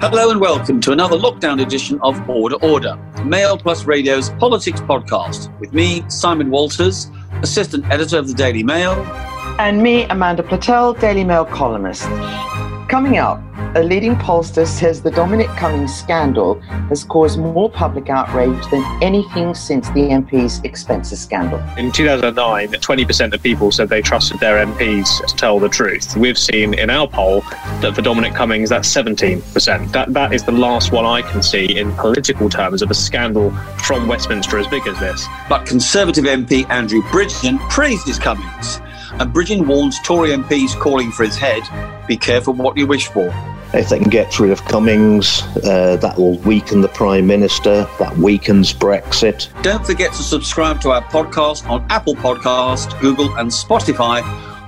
Hello and welcome to another lockdown edition of Order Order, Mail Plus Radio's politics podcast, with me, Simon Walters, assistant editor of the Daily Mail, and me, Amanda Platell, Daily Mail columnist. Coming up, a leading pollster says the Dominic Cummings scandal has caused more public outrage than anything since the MP's expenses scandal. In 2009, 20% of people said they trusted their MPs to tell the truth. We've seen in our poll that for Dominic Cummings, that's 17%. That, that is the last one I can see in political terms of a scandal from Westminster as big as this. But Conservative MP Andrew Bridgen praises Cummings. And Bridgen warns Tory MPs calling for his head be careful what you wish for. If they can get rid of Cummings, uh, that will weaken the Prime Minister. That weakens Brexit. Don't forget to subscribe to our podcast on Apple Podcast, Google, and Spotify,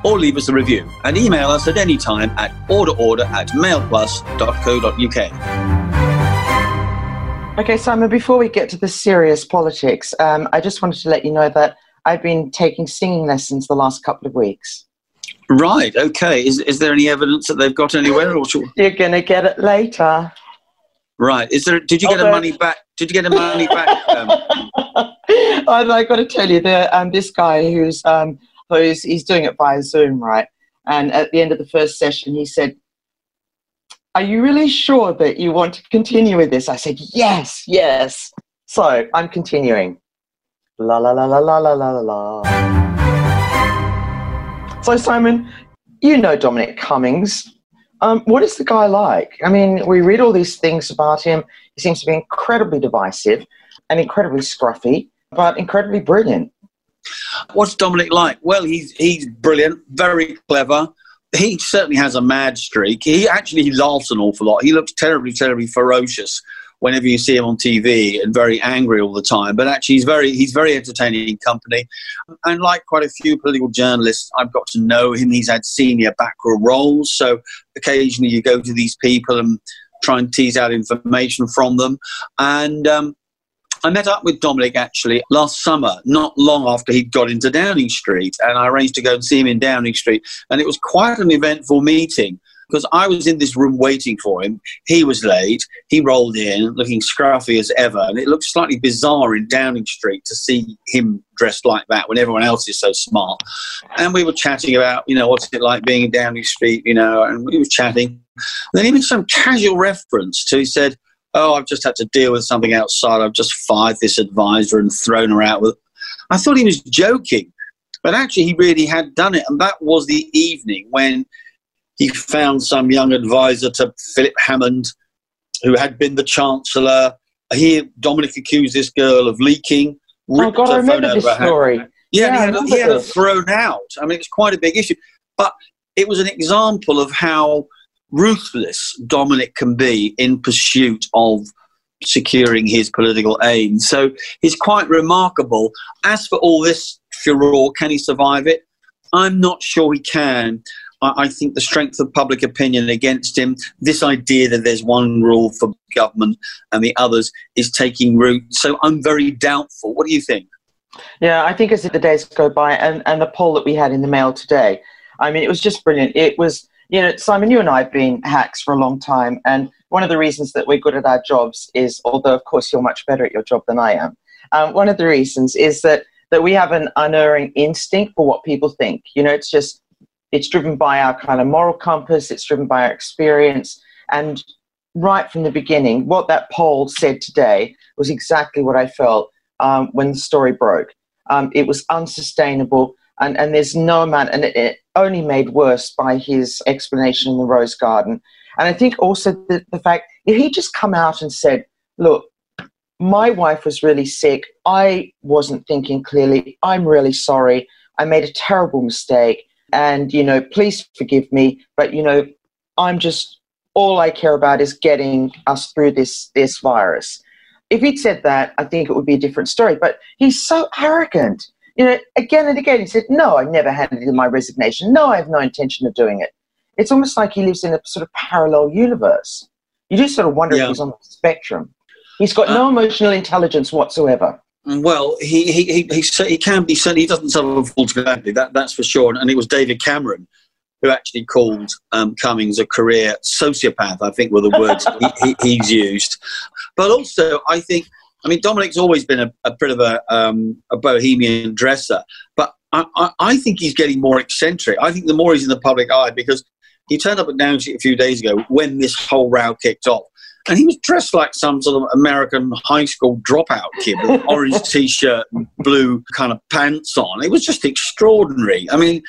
or leave us a review. And email us at any time at orderorder at mailplus.co.uk. Okay, Simon, before we get to the serious politics, um, I just wanted to let you know that I've been taking singing lessons the last couple of weeks. Right. Okay. Is is there any evidence that they've got anywhere? Or should... You're gonna get it later. Right. Is there? Did you get Although... a money back? Did you get a money back? Um... I've got to tell you that um, this guy who's um, who's he's doing it via Zoom, right? And at the end of the first session, he said, "Are you really sure that you want to continue with this?" I said, "Yes, yes." So I'm continuing. La la la la la la la la. So, Simon, you know Dominic Cummings. Um, what is the guy like? I mean, we read all these things about him. He seems to be incredibly divisive and incredibly scruffy, but incredibly brilliant. What's Dominic like? Well, he's he's brilliant, very clever. He certainly has a mad streak. He actually he laughs an awful lot. He looks terribly, terribly ferocious whenever you see him on TV and very angry all the time. But actually, he's very he's very entertaining company. And like quite a few political journalists, I've got to know him. He's had senior backroom roles, so occasionally you go to these people and try and tease out information from them. And um, I met up with Dominic actually last summer, not long after he'd got into Downing Street, and I arranged to go and see him in Downing Street. And it was quite an eventful meeting because I was in this room waiting for him. He was late. He rolled in looking scruffy as ever. And it looked slightly bizarre in Downing Street to see him dressed like that when everyone else is so smart. And we were chatting about, you know, what's it like being in Downing Street, you know, and we were chatting. And then he made some casual reference to, he said, Oh, I've just had to deal with something outside. I've just fired this advisor and thrown her out with. I thought he was joking, but actually he really had done it. And that was the evening when he found some young advisor to Philip Hammond, who had been the Chancellor. He Dominic accused this girl of leaking. Oh God, I remember this story. Yeah, yeah he had, he had her thrown out. I mean, it's quite a big issue. But it was an example of how ruthless Dominic can be in pursuit of securing his political aims. So he's quite remarkable. As for all this furore, can he survive it? I'm not sure he can. I, think the strength of public opinion against him, this idea that there's one rule for government and the others, is taking root. So I'm very doubtful. What do you think? Yeah, I think as the days go by, and, and the poll that we had in the mail today, I mean, it was just brilliant. It was, you know, Simon, you and I have been hacks for a long time, and one of the reasons that we're good at our jobs is, although of course you're much better at your job than I am, um, one of the reasons is that that we have an unerring instinct for what people think. You know, it's just it's driven by our kind of moral compass, it's driven by our experience. And right from the beginning, what that poll said today was exactly what I felt um, when the story broke. Um, it was unsustainable, and, and there's no amount, and it, it, only made worse by his explanation in the Rose Garden. And I think also the, the fact if he just come out and said, Look, my wife was really sick. I wasn't thinking clearly. I'm really sorry. I made a terrible mistake and you know please forgive me but you know i'm just all i care about is getting us through this this virus. If he'd said that i think it would be a different story but he's so arrogant. You know again and again he said no i never handed in my resignation. No i have no intention of doing it. It's almost like he lives in a sort of parallel universe. You just sort of wonder yeah. if he's on the spectrum. He's got uh, no emotional intelligence whatsoever well, he he he he, he can be certainly he doesn't suffer full gladly. That that's for sure. And it was David Cameron who actually called um, Cummings a career sociopath. I think were the words he, he, he's used. But also, I think, I mean, Dominic's always been a, a bit of a, um, a bohemian dresser, but I, I, think he's getting more eccentric. I think the more he's in the public eye, because he turned up at Down Street a few days ago when this whole row kicked off. And he was dressed like some sort of American high school dropout kid with orange t shirt and blue kind of pants on. It was just extraordinary. I mean,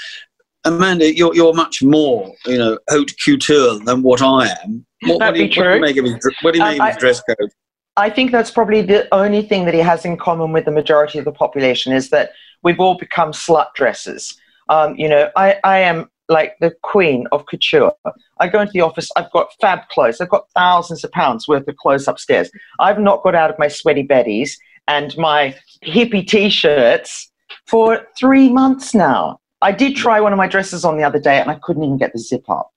Amanda, you're, you're much more, you know, haute couture than what I am. What, That'd what, do, be you, what do you make of his, what do you Um, of his dress code? I think that's probably the only thing that he has in common with the majority of the population is that we've all become slut dressers. Um, you know, I, I am like the queen of couture. I go into the office, I've got fab clothes, I've got thousands of pounds worth of clothes upstairs. I've not got out of my sweaty betties and my hippie t shirts for three months now. I did try one of my dresses on the other day and I couldn't even get the zip up.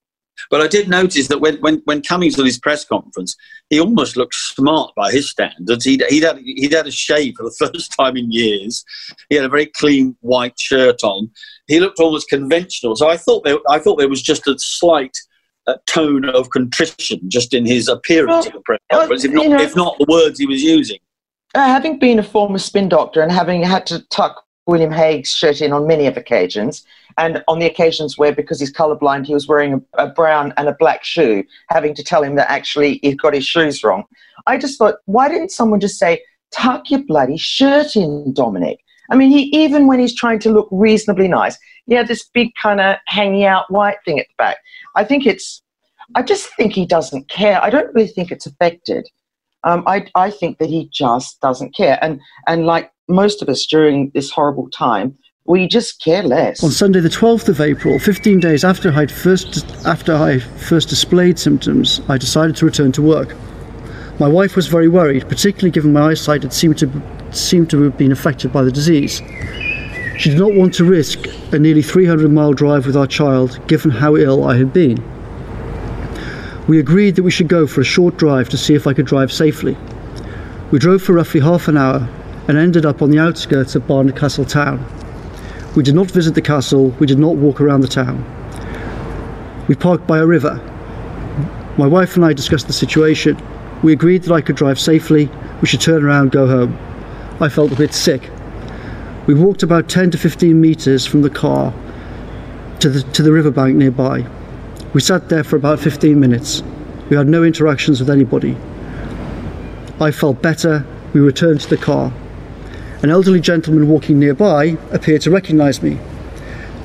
But I did notice that when, when, when Cummings on his press conference, he almost looked smart by his standards. He'd, he'd, had, he'd had a shave for the first time in years. He had a very clean white shirt on. He looked almost conventional. So I thought there, I thought there was just a slight uh, tone of contrition just in his appearance Well, at the press conference, if not, know- if not the words he was using. Uh, having been a former spin doctor and having had to tuck William Hague's shirt in on many of occasions, and on the occasions where, because he's colourblind, he was wearing a, a brown and a black shoe, having to tell him that actually he got his shoes wrong. I just thought, why didn't someone just say, tuck your bloody shirt in, Dominic? I mean, he even when he's trying to look reasonably nice, he had this big kind of hanging out white thing at the back. I think it's, I just think he doesn't care. I don't really think it's affected. Um, I, I think that he just doesn't care. And, and like most of us during this horrible time, we just care less. On Sunday, the 12th of April, 15 days after I'd first after I first displayed symptoms, I decided to return to work. My wife was very worried, particularly given my eyesight had seemed to seemed to have been affected by the disease. She did not want to risk a nearly 300 mile drive with our child, given how ill I had been. We agreed that we should go for a short drive to see if I could drive safely. We drove for roughly half an hour and ended up on the outskirts of Barnard Castle town. We did not visit the castle, we did not walk around the town. We parked by a river. My wife and I discussed the situation. We agreed that I could drive safely, we should turn around, go home. I felt a bit sick. We walked about 10 to 15 metres from the car to the, to the riverbank nearby. We sat there for about 15 minutes. We had no interactions with anybody. I felt better. We returned to the car. An elderly gentleman walking nearby appeared to recognise me.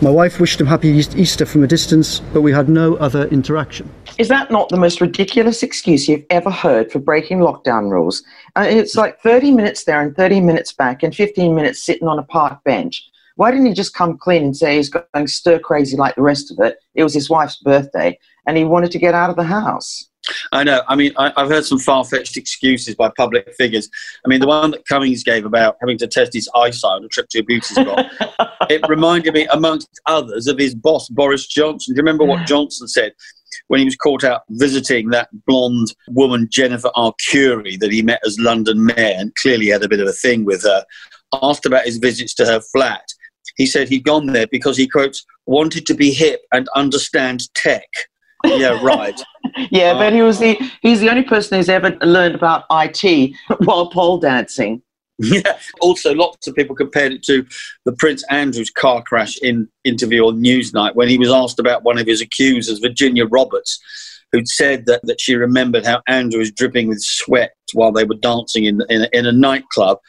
My wife wished him happy Easter from a distance, but we had no other interaction. Is that not the most ridiculous excuse you've ever heard for breaking lockdown rules? Uh, it's like 30 minutes there and 30 minutes back and 15 minutes sitting on a park bench. Why didn't he just come clean and say he's going stir crazy like the rest of it? It was his wife's birthday and he wanted to get out of the house. I know. I mean, I, I've heard some far-fetched excuses by public figures. I mean, the one that Cummings gave about having to test his eyesight on a trip to a beauty spot. it reminded me, amongst others, of his boss Boris Johnson. Do you remember what Johnson said when he was caught out visiting that blonde woman Jennifer Arcuri that he met as London mayor and clearly had a bit of a thing with her? Asked about his visits to her flat, he said he'd gone there because he quotes wanted to be hip and understand tech. Yeah, right. Yeah, Uh, but he was the he's the only person who's ever learned about IT while pole dancing. Yeah. Also, lots of people compared it to the Prince Andrew's car crash in interview on Newsnight when he was asked about one of his accusers, Virginia Roberts, who'd said that, that she remembered how Andrew was dripping with sweat while they were dancing in, in, in a nightclub.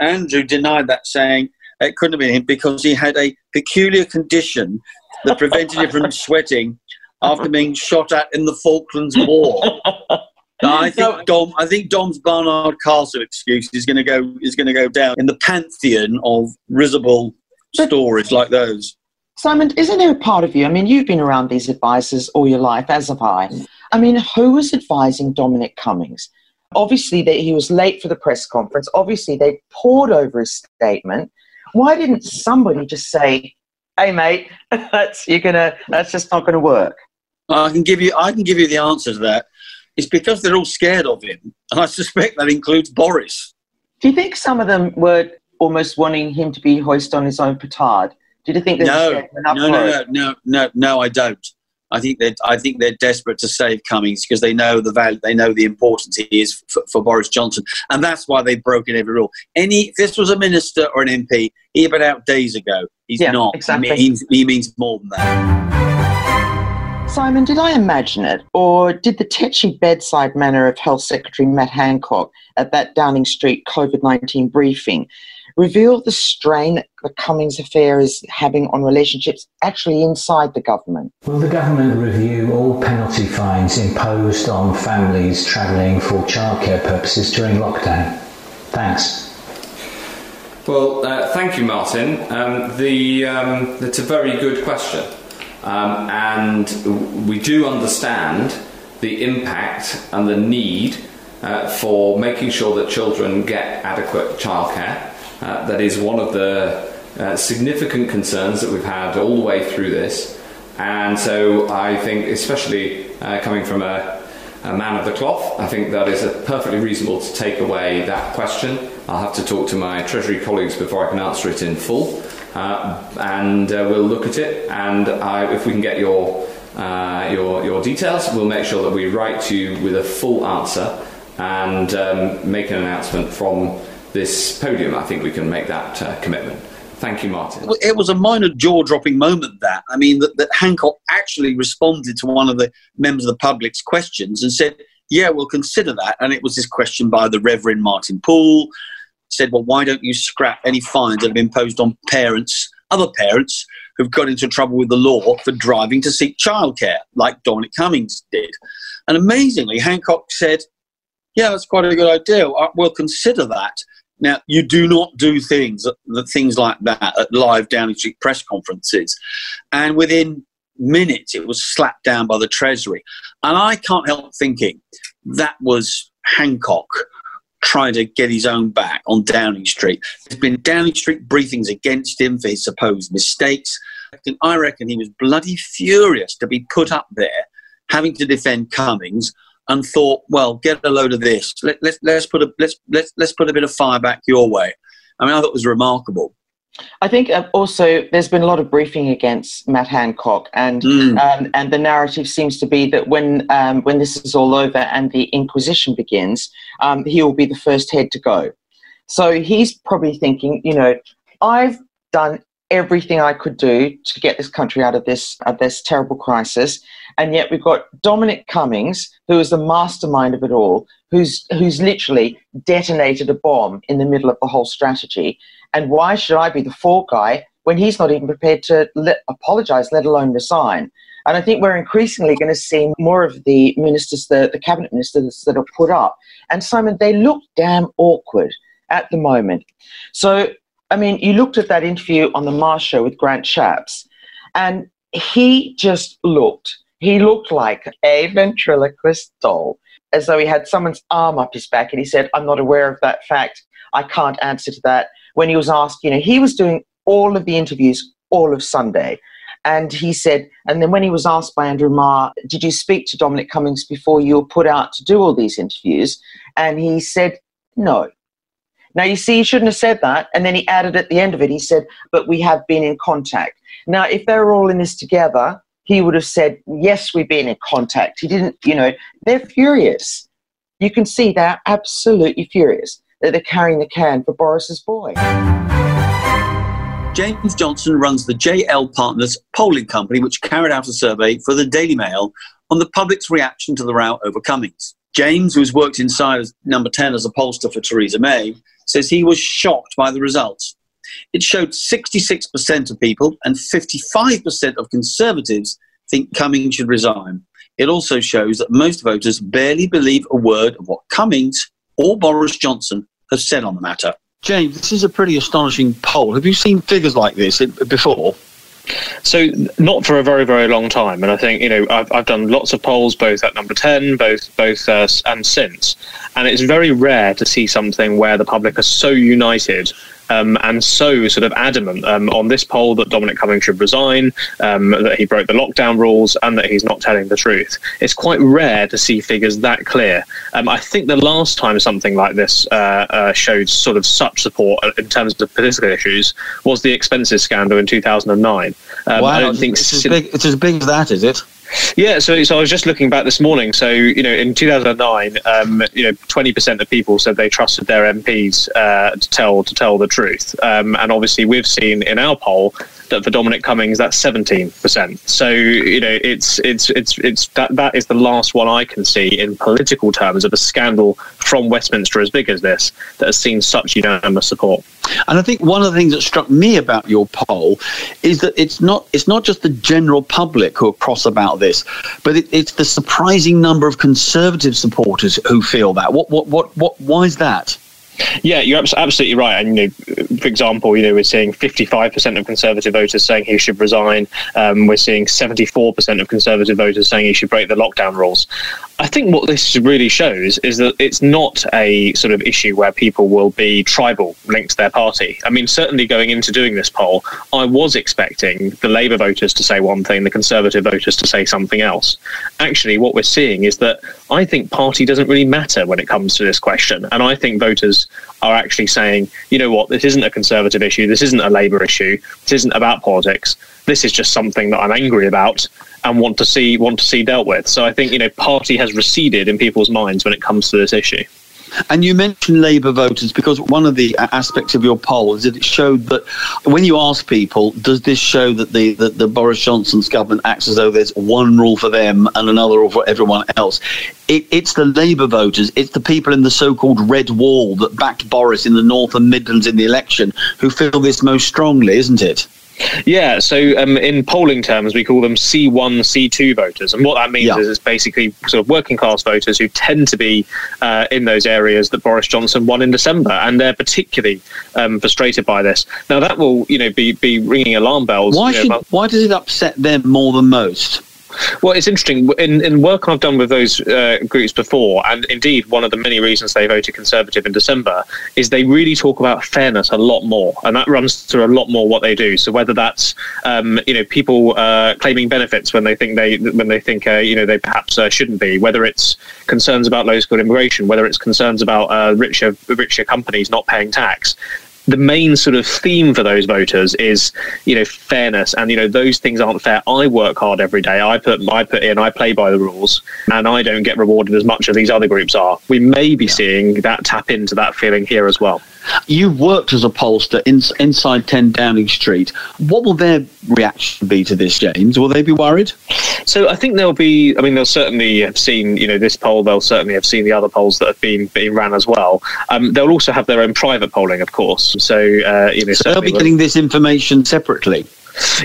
Andrew denied that, saying it couldn't have been him because he had a peculiar condition that prevented him from sweating after being shot at in the Falklands War. I think Dom. I think Dom's Barnard Castle excuse is going to go is going to go down in the pantheon of risible But- stories like those. Simon, isn't there a part of you? I mean, you've been around these advisors all your life, as have I. I mean, who was advising Dominic Cummings? Obviously, that he was late for the press conference. Obviously, they pored over his statement. Why didn't somebody just say, "Hey, mate, that's you're gonna that's just not going to work"? I can give you. I can give you the answer to that. It's because they're all scared of him, and I suspect that includes Boris. Do you think some of them were almost wanting him to be hoisted on his own petard Did you think there's No, no, no, no, no, no, no. I don't. I think that I think they're desperate to save Cummings because they know the value, they know the importance he is for, for Boris Johnson, and that's why they've broken every rule. Any, if this was a minister or an MP, he'd been out days ago. He's Yeah, not. exactly. He means, he means more than that. Simon, did I imagine it, or did the tetchy bedside manner of Health Secretary Matt Hancock at that Downing Street COVID 19 briefing reveal the strain that the Cummings affair is having on relationships actually inside the government? Will the government review all penalty fines imposed on families travelling for childcare purposes during lockdown? Thanks. Well, uh, thank you, Martin. Um, the, um, that's a very good question. Um, and we do understand the impact and the need uh, for making sure that children get adequate childcare. Uh, that is one of the uh, significant concerns that we've had all the way through this. And so I think, especially uh, coming from a, a man of the cloth, I think that is perfectly reasonable to take away that question. I'll have to talk to my Treasury colleagues before I can answer it in full. Uh, and uh, we'll look at it, and if we can get your, uh, your, your details, we'll make sure that we write to you with a full answer and um, make an announcement from this podium. I think we can make that uh, commitment. Thank you, Martin. It was a minor jaw-dropping moment. That I mean, that, that Hancock actually responded to one of the members of the public's questions and said, "Yeah, we'll consider that." And it was this question by the Reverend Martin Poole. Said, "Well, why don't you scrap any fines that have been imposed on parents, other parents who've got into trouble with the law for driving to seek childcare, like Dominic Cummings did?" And amazingly, Hancock said, "Yeah, that's quite a good idea. We'll consider that." Now, you do not do things things like that at live Downing Street press conferences, and within minutes it was slapped down by the Treasury. And I can't help thinking that was Hancock trying to get his own back on Downing Street. There's been Downing Street briefings against him for his supposed mistakes. And I reckon he was bloody furious to be put up there having to defend Cummings and thought, well, get a load of this. Let, let's, let's, put a, let's, let's, let's put a bit of fire back your way. I mean, I thought it was remarkable. I think uh, also there's been a lot of briefing against Matt Hancock, and Mm. um, and the narrative seems to be that when um, when this is all over and the Inquisition begins, um, he will be the first head to go. So he's probably thinking, you know, I've done everything I could do to get this country out of this of this terrible crisis, and yet we've got Dominic Cummings, who is the mastermind of it all, who's who's literally detonated a bomb in the middle of the whole strategy. And why should I be the fall guy when he's not even prepared to apologize, let alone resign? And I think we're increasingly going to see more of the ministers, the, the cabinet ministers that are put up. And Simon, they look damn awkward at the moment. So, I mean, you looked at that interview on the Marr's show with Grant Shapps, and he just looked, he looked like a ventriloquist doll, as though he had someone's arm up his back, and he said, I'm not aware of that fact. I can't answer to that. When he was asked, you know, he was doing all of the interviews all of Sunday. And he said, and then when he was asked by Andrew Marr, did you speak to Dominic Cummings before you were put out to do all these interviews? And he said, no. Now, you see, he shouldn't have said that. And then he added at the end of it, he said, but we have been in contact. Now, if they're all in this together, he would have said, yes, we've been in contact. He didn't, you know, they're furious. You can see they're absolutely furious that they're carrying the can for Boris's boy. James Johnson runs the JL Partners polling company, which carried out a survey for the Daily Mail on the public's reaction to the row over Cummings. James, who's worked inside as number 10 as a pollster for Theresa May, says he was shocked by the results. It showed 66% of people and 55% of Conservatives think Cummings should resign. It also shows that most voters barely believe a word of what Cummings or Boris Johnson have said on the matter. James, this is a pretty astonishing poll. Have you seen figures like this before? So not for a very very long time, and I think you know I've, I've done lots of polls both at number ten, both both uh, and since, and it's very rare to see something where the public are so united um, and so sort of adamant um, on this poll that Dominic Cummings should resign, um, that he broke the lockdown rules, and that he's not telling the truth. It's quite rare to see figures that clear. Um, I think the last time something like this uh, uh, showed sort of such support in terms of political issues was the expenses scandal in 2009. Um, wow, I don't think it's, as big, it's as big as that, is it? Yeah, so so I was just looking back this morning. So you know, in 2009, um, you know, 20% of people said they trusted their MPs uh, to tell to tell the truth, um, and obviously we've seen in our poll that for Dominic Cummings that's 17%. So you know, it's it's it's it's that that is the last one I can see in political terms of a scandal from Westminster as big as this that has seen such unanimous support. And I think one of the things that struck me about your poll is that it's not it's not just the general public who are cross about this, but it, it's the surprising number of conservative supporters who feel that. What what what what? Why is that? Yeah, you're absolutely right. And you know, for example, you know, we're seeing 55% of Conservative voters saying he should resign. Um, we're seeing 74% of Conservative voters saying he should break the lockdown rules. I think what this really shows is that it's not a sort of issue where people will be tribal linked to their party. I mean, certainly going into doing this poll, I was expecting the Labour voters to say one thing, the Conservative voters to say something else. Actually, what we're seeing is that I think party doesn't really matter when it comes to this question. And I think voters are actually saying, you know what, this isn't a Conservative issue, this isn't a Labour issue, this isn't about politics, this is just something that I'm angry about and want to see want to see dealt with. So I think you know party has receded in people's minds when it comes to this issue. And you mentioned Labour voters because one of the aspects of your poll is that it showed that when you ask people, does this show that the, the, Boris Johnson's government acts as though there's one rule for them and another rule for everyone else? It, it's the Labour voters, it's the people in the so called red wall that backed Boris in the North and Midlands in the election who feel this most strongly, isn't it? Yeah, so um, in polling terms, we call them C1, C2 voters. And what that means yeah. is it's basically sort of working class voters who tend to be uh, in those areas that Boris Johnson won in December. And they're particularly um, frustrated by this. Now, that will you know, be, be ringing alarm bells. Why, should, know, why does it upset them more than most? Well, it's interesting. In, in work I've done with those uh, groups before, and indeed one of the many reasons they voted Conservative in December is they really talk about fairness a lot more, and that runs through a lot more what they do. So whether that's um, you know people uh, claiming benefits when they think they when they think uh, you know they perhaps uh, shouldn't be, whether it's concerns about low skilled immigration, whether it's concerns about uh, richer richer companies not paying tax, the main sort of theme for those voters is you know fairness. And you know those things aren't fair. I work hard every day. I put i put in i play by the rules and i don't get rewarded as much as these other groups are. We may be seeing that tap into that feeling here as well you worked as a pollster in, inside 10 Downing Street. What will their reaction be to this, James? Will they be worried? So I think they'll be. I mean, they'll certainly have seen, you know, this poll. They'll certainly have seen the other polls that have been being ran as well. Um, they'll also have their own private polling, of course. So uh, you know, so they'll be getting this information separately.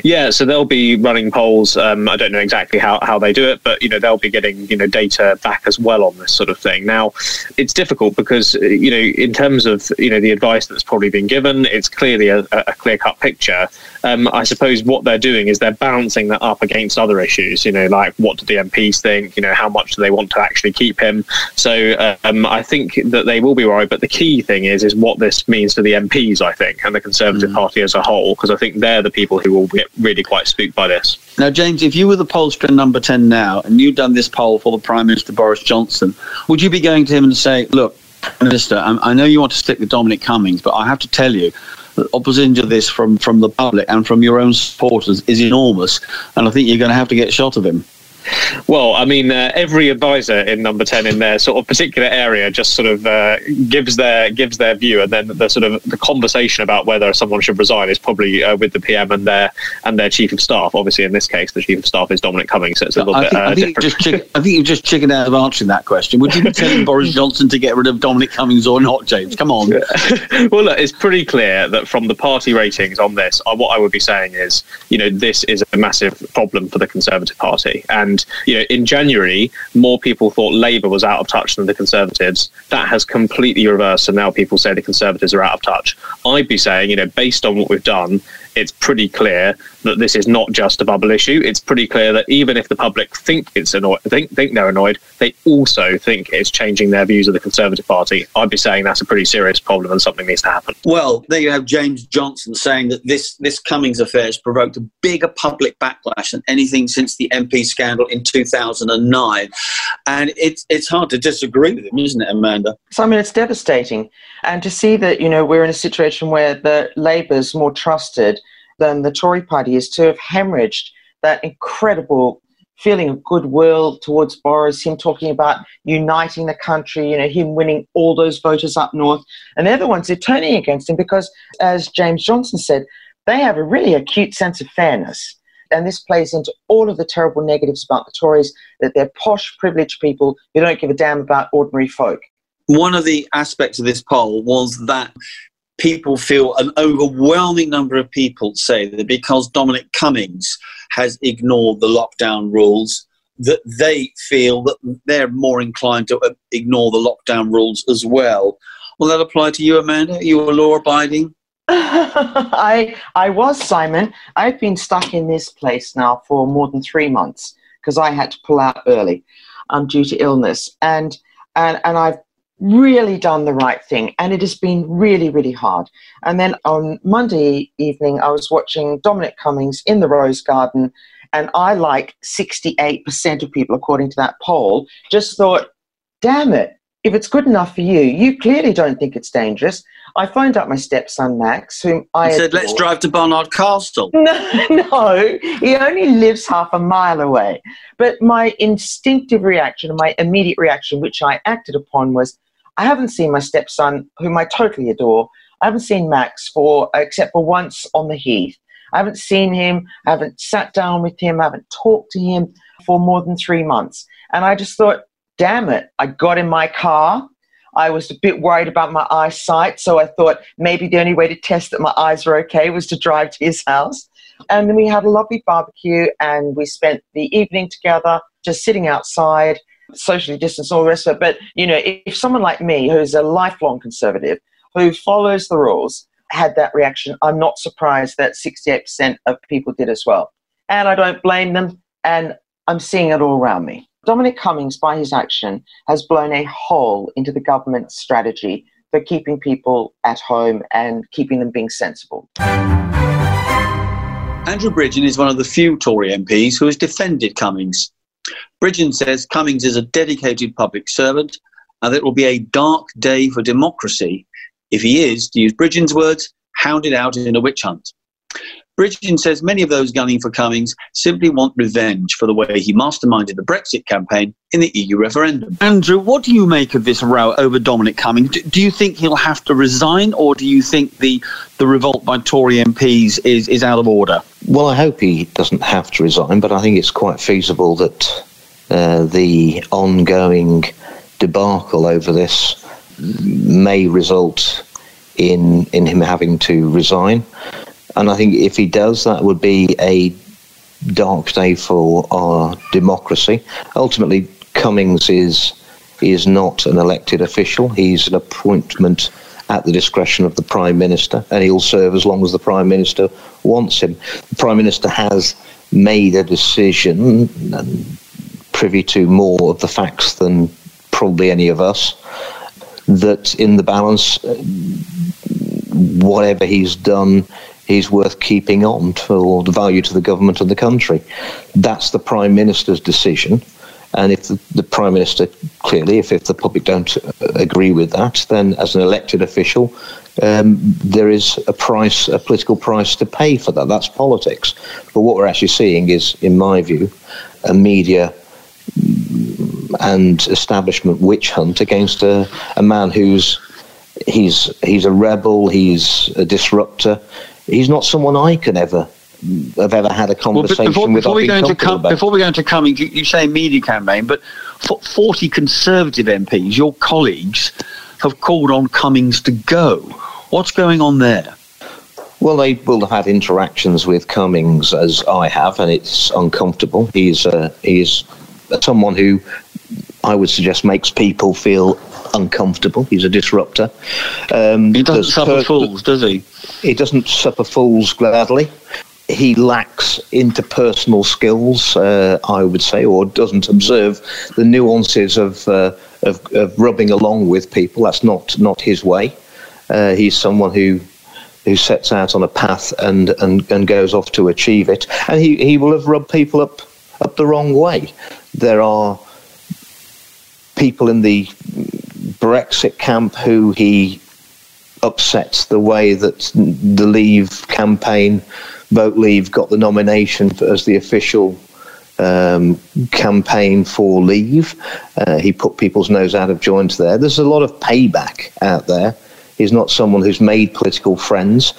Yeah, so they'll be running polls. Um, I don't know exactly how, how they do it, but you know they'll be getting you know data back as well on this sort of thing. Now, it's difficult because you know in terms of you know the advice that's probably been given, it's clearly a, a clear cut picture. Um, I suppose what they're doing is they're balancing that up against other issues. You know, like what do the MPs think? You know, how much do they want to actually keep him? So um, I think that they will be worried. But the key thing is is what this means for the MPs. I think and the Conservative mm. Party as a whole, because I think they're the people who will get really quite spooked by this. Now, James, if you were the pollster number 10 now and you'd done this poll for the Prime Minister Boris Johnson, would you be going to him and say, look, Minister, I know you want to stick with Dominic Cummings, but I have to tell you, opposition to this from, from the public and from your own supporters is enormous, and I think you're going to have to get shot of him. Well, I mean, uh, every advisor in number ten in their sort of particular area just sort of uh, gives their gives their view, and then the sort of the conversation about whether someone should resign is probably uh, with the PM and their and their chief of staff. Obviously, in this case, the chief of staff is Dominic Cummings, so it's a little I bit think, I think different. Just chick- I think you've just chickened out of answering that question. Would you be telling Boris Johnson to get rid of Dominic Cummings or not, James? Come on. well, look, it's pretty clear that from the party ratings on this, uh, what I would be saying is, you know, this is a massive problem for the Conservative Party, and you know, in January, more people thought Labour was out of touch than the Conservatives. That has completely reversed, and now people say the Conservatives are out of touch. I'd be saying, you know, based on what we've done, it's pretty clear that this is not just a bubble issue. It's pretty clear that even if the public think it's annoyed, think think they're annoyed, they also think it's changing their views of the Conservative Party. I'd be saying that's a pretty serious problem and something needs to happen. Well, there you have James Johnson saying that this this Cummings affair has provoked a bigger public backlash than anything since the MP scandal in 2009, and it's it's hard to disagree with him, isn't it, Amanda? So I mean, it's devastating, and to see that you know we're in a situation where the Labour's more trusted than the Tory party is to have hemorrhaged that incredible feeling of goodwill towards Boris, him talking about uniting the country, you know, him winning all those voters up north. And they're the ones who are turning against him because, as James Johnson said, they have a really acute sense of fairness. And this plays into all of the terrible negatives about the Tories that they're posh, privileged people who don't give a damn about ordinary folk. One of the aspects of this poll was that people feel an overwhelming number of people say that because Dominic Cummings has ignored the lockdown rules, that they feel that they're more inclined to ignore the lockdown rules as well. Will that apply to you, Amanda? Are you a law abiding? I I was Simon. I've been stuck in this place now for more than three months because I had to pull out early um, due to illness, and and and I've really done the right thing and it has been really really hard. And then on monday evening i was watching dominic cummings in the rose garden and i like 68% of people according to that poll just thought damn it if it's good enough for you you clearly don't think it's dangerous. I phoned up my stepson max whom i said let's drive to barnard castle. No no he only lives half a mile away. But my instinctive reaction my immediate reaction which i acted upon was I haven't seen my stepson, whom I totally adore. I haven't seen Max for except for once on the heath. I haven't seen him. I haven't sat down with him. I haven't talked to him for more than three months. And I just thought, damn it! I got in my car. I was a bit worried about my eyesight, so I thought maybe the only way to test that my eyes were okay was to drive to his house. And then we had a lovely barbecue, and we spent the evening together, just sitting outside socially distanced, all the rest of it. But you know, if, someone like me, who's a lifelong conservative, who follows the rules, had that reaction, I'm not surprised that 68% of people did as well. And I don't blame them. And I'm seeing it all around me. Dominic Cummings, by his action, has blown a hole into the government's strategy for keeping people at home and keeping them being sensible. Andrew Bridgen is one of the few Tory MPs who has defended Cummings. Bridgen says Cummings is a dedicated public servant and that it will be a dark day for democracy if he is, to use Bridgen's words, hounded out in a witch hunt. Bridgen says many of those gunning for Cummings simply want revenge for the way he masterminded the Brexit campaign in the EU referendum. Andrew, what do you make of this row over Dominic Cummings? Do you think he'll have to resign, or do you think the, the revolt by Tory MPs is, is out of order? Well, I hope he doesn't have to resign, but I think it's quite feasible that uh, the ongoing debacle over this may result in in him having to resign. And I think if he does, that would be a dark day for our democracy. Ultimately, Cummings is is not an elected official. He's an appointment at the discretion of the Prime Minister, and he'll serve as long as the Prime Minister wants him. The Prime Minister has made a decision privy to more of the facts than probably any of us. That in the balance, whatever he's done, he's worth keeping on for the value to the government and the country. That's the Prime Minister's decision. And if the, the, Prime Minister, clearly, if, if the public don't uh, agree with that, then as an elected official, um, there is a price, a political price to pay for that. That's politics. But what we're actually seeing is, in my view, a media and establishment witch hunt against a, a man who's he's he's a rebel, he's a disruptor. He's not someone I can ever have ever had a conversation well, before, with. Before we, go into com- before we go into Cummings, you, you say media campaign, but forty Conservative MPs, your colleagues, have called on Cummings to go. What's going on there? Well, they will have had interactions with Cummings as I have, and it's uncomfortable. He's uh, he's someone who I would suggest makes people feel uncomfortable. He's a disruptor. Um, he doesn't suffer per- fools, does he? He doesn't suffer fools gladly. He lacks interpersonal skills, uh, I would say, or doesn't observe the nuances of, uh, of, of rubbing along with people. That's not not his way. Uh, he's someone who who sets out on a path and, and, and goes off to achieve it. And he, he will have rubbed people up up the wrong way. There are people in the Brexit camp who he upsets the way that the Leave campaign, Vote Leave, got the nomination as the official um, campaign for Leave. Uh, he put people's nose out of joint there. There's a lot of payback out there. He's not someone who's made political friends.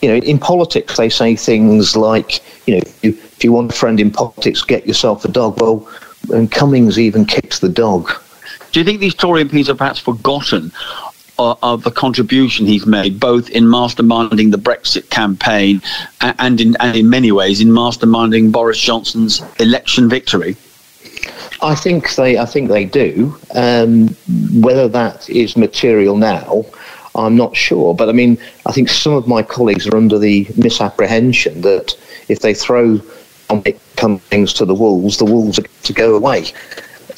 You know, in politics, they say things like, you know, if you, want a friend in politics, get yourself a dog. Well, and Cummings even kicks the dog. Do you think these Tory MPs have perhaps forgotten uh, of the contribution he's made, both in masterminding the Brexit campaign and in, and in many ways in masterminding Boris Johnson's election victory? I think they, I think they do. Um, whether that is material now, I'm not sure. But I mean, I think some of my colleagues are under the misapprehension that if they throw Dominic Cummings to the wolves, the wolves are to go away.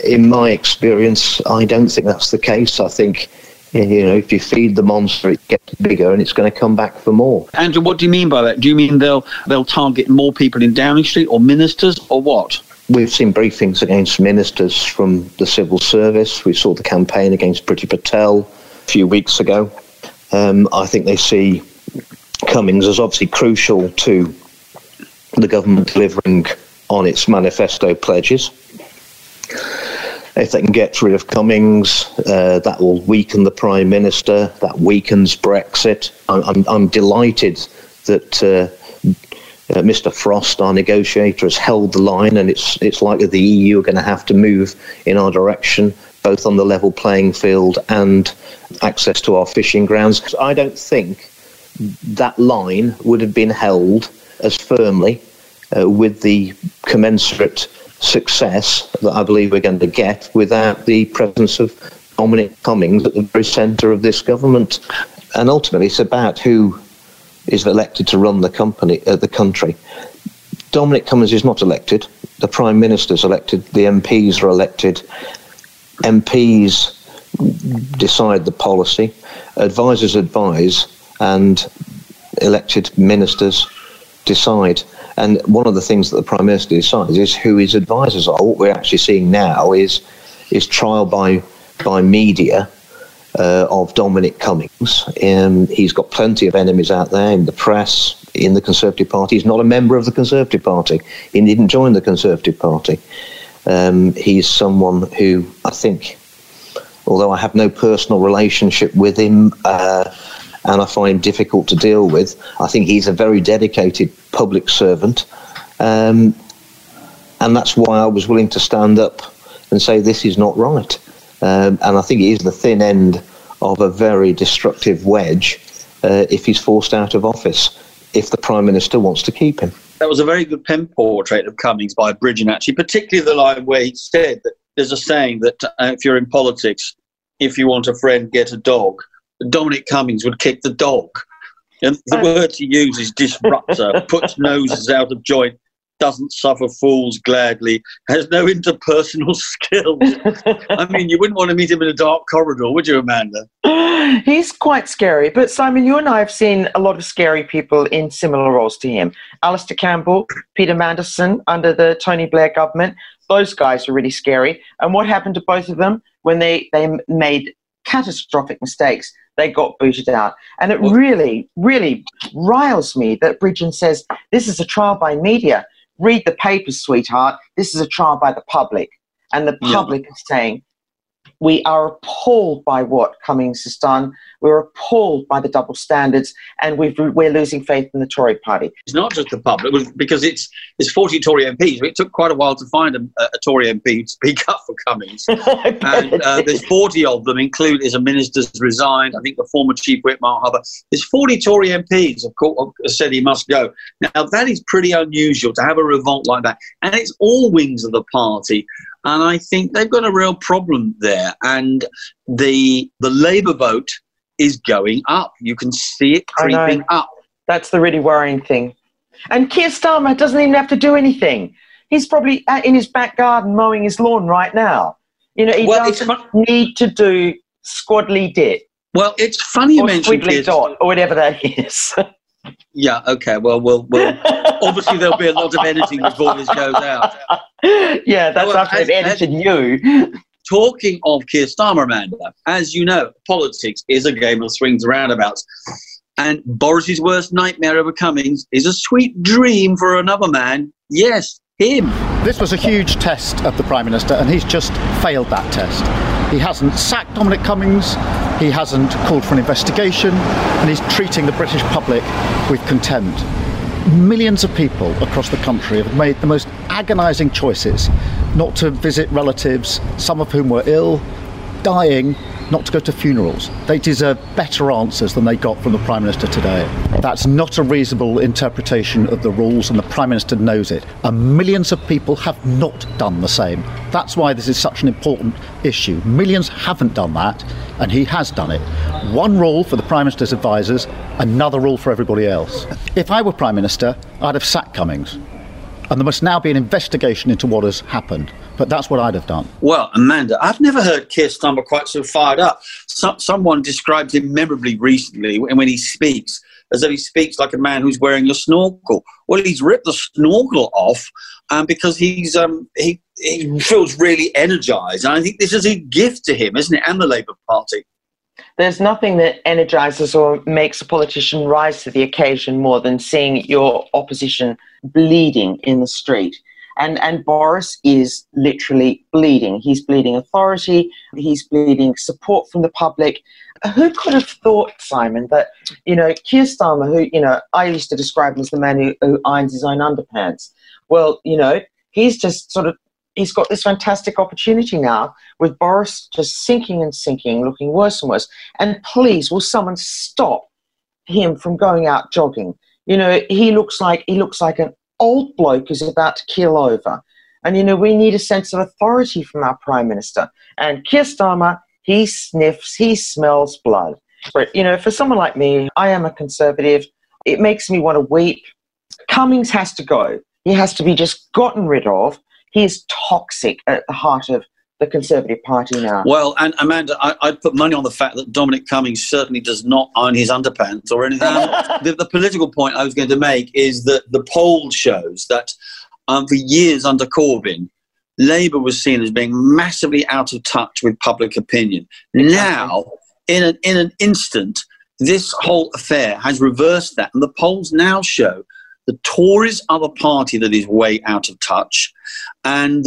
In my experience, I don't think that's the case. I think you know, if you feed the monster, it gets bigger and it's going to come back for more. Andrew, what do you mean by that? Do you mean they'll they'll target more people in Downing Street or ministers or what? We've seen briefings against ministers from the civil service. We saw the campaign against Priti Patel a few weeks ago. Um, I think they see Cummings as obviously crucial to the government delivering on its manifesto pledges. If they can get rid of Cummings, uh, that will weaken the Prime Minister, that weakens Brexit. I'm, I'm, I'm delighted that uh, uh, Mr. Frost, our negotiator, has held the line, and it's, it's likely the EU are going to have to move in our direction both on the level playing field and access to our fishing grounds. I don't think that line would have been held as firmly uh, with the commensurate success that I believe we're going to get without the presence of Dominic Cummings at the very centre of this government. And ultimately, it's about who is elected to run the company, uh, the country. Dominic Cummings is not elected. The Prime Minister is elected. The MPs are elected. MPs decide the policy, advisors advise, and elected ministers decide. And one of the things that the Prime Minister decides is who his advisors are. What we're actually seeing now is is trial by by media uh, of Dominic Cummings. Um, he's got plenty of enemies out there in the press, in the Conservative Party. He's not a member of the Conservative Party. He didn't join the Conservative Party. Um, he's someone who I think, although I have no personal relationship with him uh, and I find difficult to deal with, I think he's a very dedicated public servant. Um, and that's why I was willing to stand up and say this is not right. Um, and I think it is the thin end of a very destructive wedge uh, if he's forced out of office, if the Prime Minister wants to keep him that was a very good pen portrait of Cummings by Bridgen, actually, particularly the line where he said that there's a saying that uh, if you're in politics, if you want a friend, get a dog. Dominic Cummings would kick the dog. And the oh. words he uses disruptor, puts noses out of joint, doesn't suffer fools gladly, has no interpersonal skills. I mean, you wouldn't want to meet him in a dark corridor, would you, Amanda? He's quite scary. But Simon, you and I have seen a lot of scary people in similar roles to him. Alastair Campbell, Peter Mandelson under the Tony Blair government. Those guys are really scary. And what happened to both of them when they, they made catastrophic mistakes? They got booted out. And it really, really riles me that Bridgen says this is a trial by media read the papers, sweetheart. This is a trial by the public. And the public yeah. is saying, we are appalled by what Cummings has done. We're appalled by the double standards, and we are losing faith in the Tory party. It's not just the public, because it's, it's 40 Tory MPs. It took quite a while to find a, a Tory MP to speak up for Cummings. and uh, there's 40 of them, include as a minister's resigned. I think the former Chief Whip, Mark Harper. There's 40 Tory MPs have said he must go. Now, that is pretty unusual to have a revolt like that. And it's all wings of the party. And I think they've got a real problem there. And the the Labour vote is going up. You can see it creeping up. That's the really worrying thing. And Keir Starmer doesn't even have to do anything. He's probably in his back garden mowing his lawn right now. You know, he Well, doesn't need to do squadly dit Well, it's funny you mentioned Keir. dot or whatever that is. Yeah, okay. Well, we'll, we'll obviously there'll be a lot of editing before this goes out. yeah, that's Well, after as- they've edited you. Talking of Keir Starmer, Amanda, as you know, politics is a game of swings and roundabouts. And Boris's worst nightmare over Cummings is a sweet dream for another man. Yes, him. This was a huge test of the Prime Minister, and he's just failed that test. He hasn't sacked Dominic Cummings, he hasn't called for an investigation, and he's treating the British public with contempt. Millions of people across the country have made the most agonising choices not to visit relatives, some of whom were ill, dying, not to go to funerals. They deserve better answers than they got from the Prime Minister today. That's not a reasonable interpretation of the rules, and the Prime Minister knows it. And millions of people have not done the same. That's why this is such an important issue. Millions haven't done that, and he has done it. One rule for the Prime Minister's advisers, another rule for everybody else. If I were Prime Minister, I'd have sacked Cummings. And there must now be an investigation into what has happened. But that's what I'd have done. Well, Amanda, I've never heard Keir Starmer quite so fired up. Some, someone described him memorably recently when when he speaks, as though he speaks like a man who's wearing a snorkel. Well, he's ripped the snorkel off um, because he's um, he, he feels really energised. And I think this is a gift to him, isn't it, and the Labour Party? There's nothing that energizes or makes a politician rise to the occasion more than seeing your opposition bleeding in the street. And, and Boris is literally bleeding. He's bleeding authority, he's bleeding support from the public. Who could have thought, Simon, that, you know, Keir Starmer, who, you know, I used to describe him as the man who, who irons his own underpants. Well, you know, he's just sort of, he's got this fantastic opportunity now with Boris just sinking and sinking, looking worse and worse. And please, will someone stop him from going out jogging? You know, he looks like he looks like an old bloke who's about to keel over. And you know, we need a sense of authority from our prime minister. And Keir Starmer, he sniffs, he smells blood. But you know, for someone like me, I am a conservative. It makes me want to weep. Cummings has to go. He has to be just gotten rid of. He is toxic at the heart of the Conservative Party now. Well, and Amanda, I, I'd put money on the fact that Dominic Cummings certainly does not iron his underpants or anything. the, the political point I was going to make is that the poll shows that um, for years under Corbyn, Labour was seen as being massively out of touch with public opinion. Now, in an, in an instant, this whole affair has reversed that, and the polls now show the Tories are the party that is way out of touch, and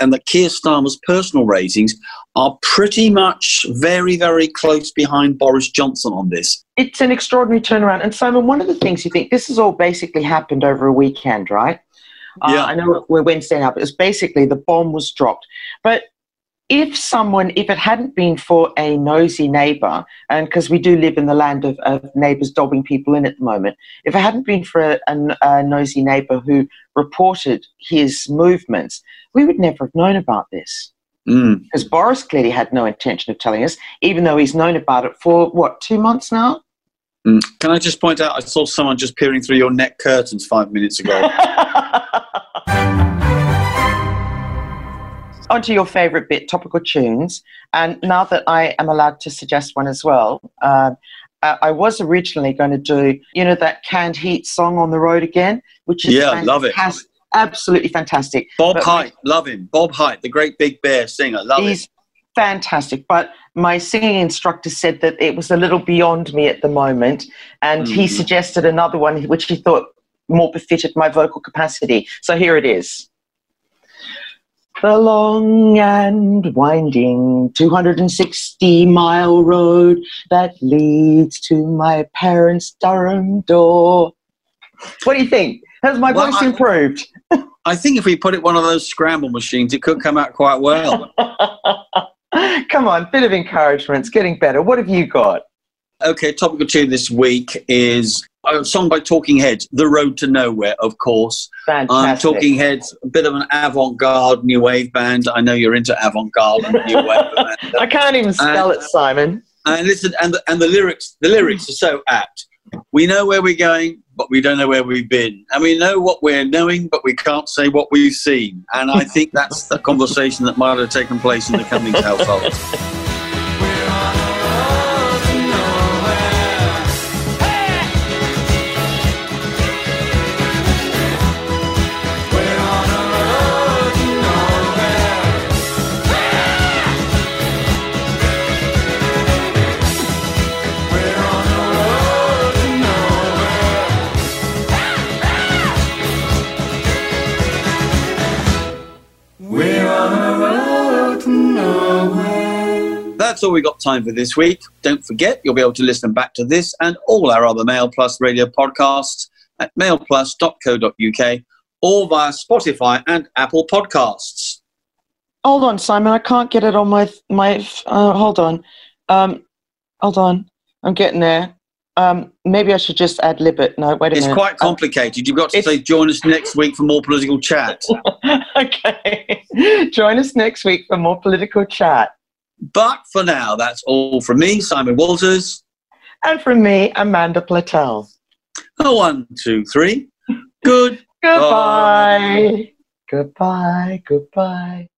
and that Keir Starmer's personal ratings are pretty much very, very close behind Boris Johnson on this. It's an extraordinary turnaround. And Simon, one of the things you think this has all basically happened over a weekend, right? Yeah. Uh, I know we're Wednesday now, but it's basically the bomb was dropped. But if someone, if it hadn't been for a nosy neighbour, and because we do live in the land of, of neighbours dobbing people in at the moment, if it hadn't been for a, a, a nosy neighbour who reported his movements, we would never have known about this. Mm. Because Boris clearly had no intention of telling us, even though he's known about it for what, two months now? Mm. Can I just point out, I saw someone just peering through your net curtains five minutes ago. On to your favourite bit, topical tunes. And now that I am allowed to suggest one as well, um, I was originally going to do, you know, that canned heat song on the road again, which is Yeah, love it. Absolutely fantastic. Bob But Hite, love him. Bob Hite, the great big bear singer, love He's him. fantastic. But my singing instructor said that it was a little beyond me at the moment, and he Mhm. suggested another one which he thought more befitted my vocal capacity. So here it is. The long and winding 260 mile road that leads to my parents' Durham door. What do you think? Has my Well, voice I- improved? I think if we put it one of those scramble machines, it could come out quite well. Come on, bit of encouragement. It's getting better. What have you got? Okay, topical tune this week is a song by Talking Heads, The Road to Nowhere, of course. Um, Fantastic. Talking Heads, a bit of an avant garde new wave band. I know you're into avant garde and new wave. Amanda. I can't even spell Uh, it, Simon. And listen, and the, and the lyrics, the lyrics are so apt. We know where we're going, but we don't know where we've been. And we know what we're knowing, but we can't say what we've seen. And I think that's the conversation that might have taken place in the Cummings household. That's all we got time for this week. Don't forget, you'll be able to listen back to this and all our other Mail Plus radio podcasts at mailplus.co.uk or via Spotify and Apple Podcasts. Hold on, Simon. I can't get it on my my. Uh, hold on. Um, hold on. I'm getting there. Um, maybe I should just add lib it. No, wait a It's minute. quite complicated. You've got to It's- say, join us next week for more political chat. okay. Join us next week for more political chat. But for now, that's all from me, Simon Walters. And from me, Amanda Platell. A one, two, three. Good. Goodbye. Goodbye. Goodbye.